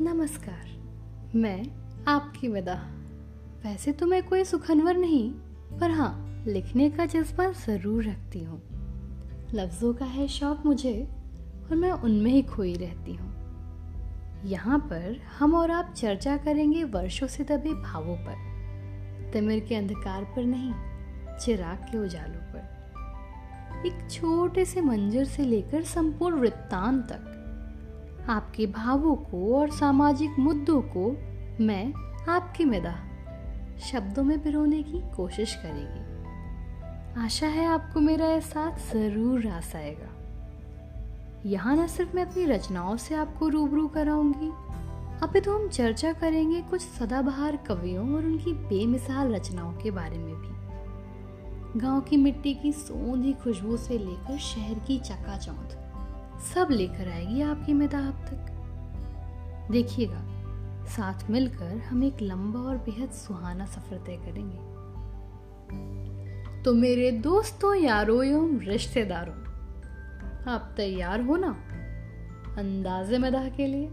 नमस्कार, मैं आपकी विदा। वैसे तो मैं कोई सुखनवर नहीं, पर हाँ लिखने का जज्बा ज़रूर रखती हूँ। लफ्ज़ों का है शौक मुझे, और मैं उनमें ही खोई रहती हूँ। यहाँ पर हम और आप चर्चा करेंगे वर्षों से दबे भावों पर। तिमिर के अंधकार पर नहीं, चिराग के उजालों पर। एक छोटे से मंजर से लेकर संपूर्ण वृत्तांत तक। आपके भावों को और सामाजिक मुद्दों को मैं आपकी मिदा शब्दों में पिरोने की कोशिश करेगी। आशा है आपको मेरा एहसास ज़रूर रास आएगा। यहाँ न सिर्फ़ मैं अपनी रचनाओं से आपको रूबरू कराऊँगी। अभी तो हम चर्चा करेंगे कुछ सदाबहार कवियों और उनकी बेमिसाल रचनाओं के बारे में भी। गाँव की मिट्टी की सोंधी खुशबू से लेकर शहर की चकाचौंध। सब लेकर आएगी आपकी मिताब तक। देखिएगा, साथ मिलकर हम एक लंबा और बेहद सुहाना सफ़र तय करेंगे। तो मेरे दोस्तों, यारों एवं रिश्तेदारों, आप तैयार हो ना? अंदाजे मदाह के लिए।